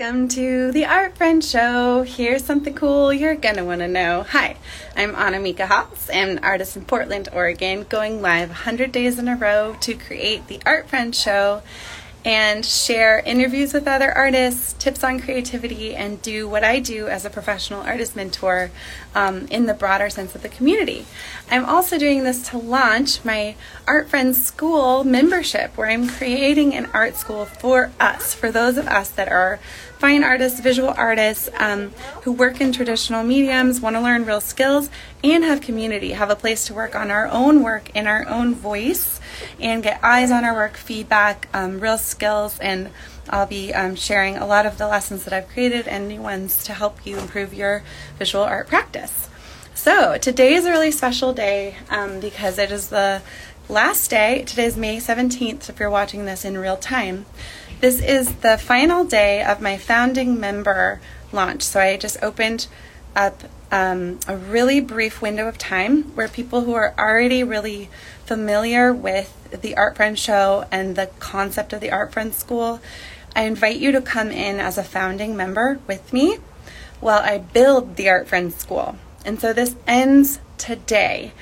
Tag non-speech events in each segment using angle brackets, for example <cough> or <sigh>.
Welcome to the Art Friend Show. Here's something cool you're gonna want to know. Hi, I'm Annamieka Hops, an artist in Portland, Oregon, going live 100 days in a row to create the Art Friend Show and share interviews with other artists, tips on creativity, and do what I do as a professional artist mentor um, in the broader sense of the community. I'm also doing this to launch my Art Friends School membership, where I'm creating an art school for us, for those of us that are fine artists, visual artists um, who work in traditional mediums, want to learn real skills, and have community, have a place to work on our own work in our own voice and get eyes on our work, feedback, um, real skills, and I'll be um, sharing a lot of the lessons that I've created and new ones to help you improve your visual art practice. So, today is a really special day um, because it is the last day. Today is May 17th, if you're watching this in real time. This is the final day of my founding member launch. So, I just opened up um, a really brief window of time where people who are already really familiar with the Art Friends Show and the concept of the Art Friends School, I invite you to come in as a founding member with me while I build the Art Friends School. And so this ends today.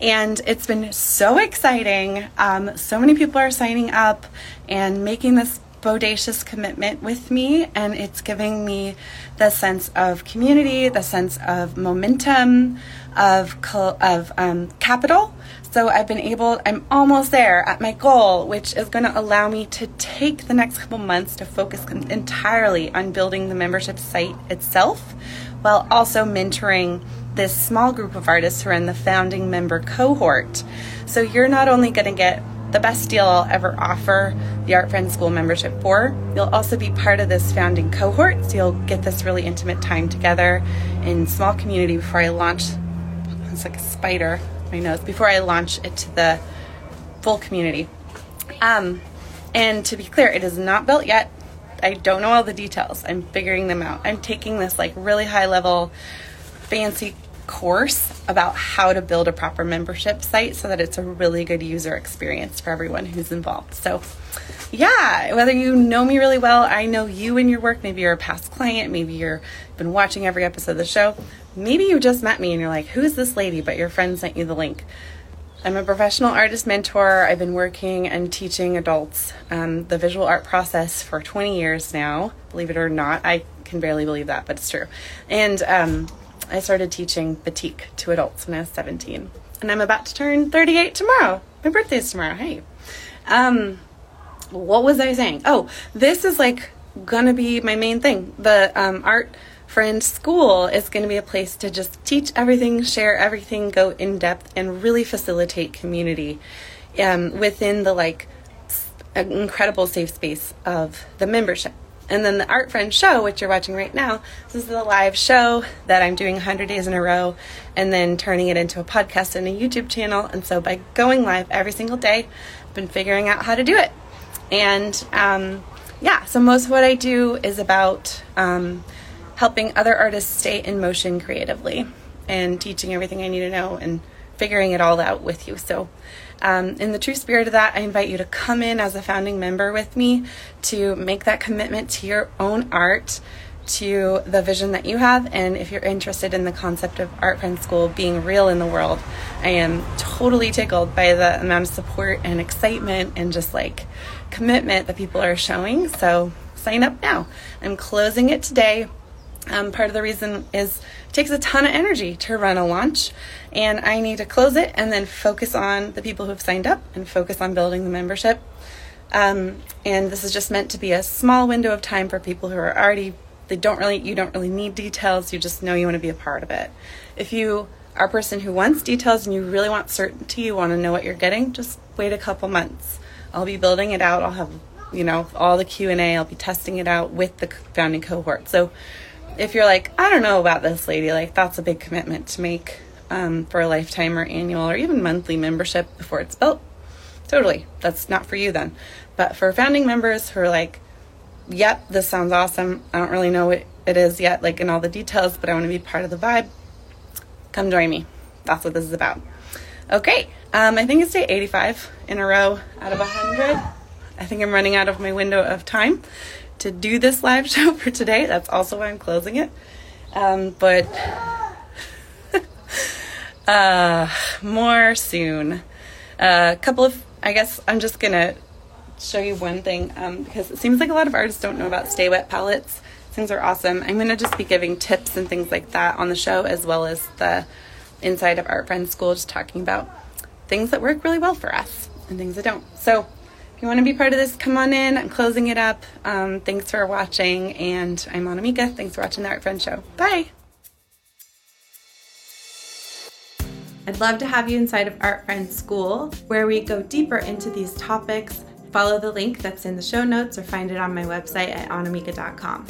And it's been so exciting. Um, so many people are signing up and making this bodacious commitment with me, and it's giving me the sense of community, the sense of momentum, of of um, capital. So I've been able. I'm almost there at my goal, which is going to allow me to take the next couple months to focus entirely on building the membership site itself, while also mentoring this small group of artists who are in the founding member cohort. So you're not only going to get the best deal I'll ever offer the Art Friends School membership for. You'll also be part of this founding cohort, so you'll get this really intimate time together in small community before I launch. It's like a spider, my nose, before I launch it to the full community. Um, and to be clear, it is not built yet. I don't know all the details. I'm figuring them out. I'm taking this like really high level, fancy course about how to build a proper membership site so that it's a really good user experience for everyone who's involved. So, yeah, whether you know me really well, I know you and your work, maybe you're a past client, maybe you've been watching every episode of the show, maybe you just met me and you're like, who's this lady? But your friend sent you the link. I'm a professional artist mentor. I've been working and teaching adults um, the visual art process for 20 years now. Believe it or not, I can barely believe that, but it's true. And um, I started teaching batik to adults when I was 17. And I'm about to turn 38 tomorrow. My birthday's tomorrow. Hey. Um, what was I saying? Oh, this is like gonna be my main thing. The um, art friend school is to be a place to just teach everything, share everything, go in depth, and really facilitate community um, within the like incredible safe space of the membership. And then the Art Friend show, which you're watching right now, this is the live show that I'm doing 100 days in a row and then turning it into a podcast and a YouTube channel. And so by going live every single day, I've been figuring out how to do it. And um, yeah, so most of what I do is about um, helping other artists stay in motion creatively and teaching everything I need to know and figuring it all out with you. So um, in the true spirit of that, I invite you to come in as a founding member with me to make that commitment to your own art, to the vision that you have. And if you're interested in the concept of Art Friend School being real in the world, I am totally tickled by the amount of support and excitement and just like commitment that people are showing. So sign up now. I'm closing it today. Um, part of the reason is it takes a ton of energy to run a launch, and I need to close it and then focus on the people who have signed up and focus on building the membership. Um, and this is just meant to be a small window of time for people who are already they don't really you don't really need details. You just know you want to be a part of it. If you are a person who wants details and you really want certainty, you want to know what you're getting, just wait a couple months. I'll be building it out. I'll have you know all the Q and A. I'll be testing it out with the founding cohort. So if you're like, I don't know about this lady, like that's a big commitment to make um, for a lifetime or annual or even monthly membership before it's built, totally, that's not for you then. But for founding members who are like, yep, this sounds awesome, I don't really know what it is yet, like in all the details, but I want to be part of the vibe, come join me. That's what this is about. Okay, um, I think it's day 85 in a row out of 100. I think I'm running out of my window of time to do this live show <laughs> for today. That's also why I'm closing it. Um, but <laughs> uh, more soon. A uh, couple of, I guess I'm just gonna show you one thing um, because it seems like a lot of artists don't know about Sta-Wet palettes. Things are awesome. I'm gonna just be giving tips and things like that on the show as well as the inside of Art Friends School, just talking about things that work really well for us and things that don't. So you want to be part of this, come on in. I'm closing it up. Um, thanks for watching, and I'm Annamieka. Thanks for watching the Art Friend Show. Bye. I'd love to have you inside of Art Friends School, where we go deeper into these topics. Follow the link that's in the show notes or find it on my website at annamieka.com.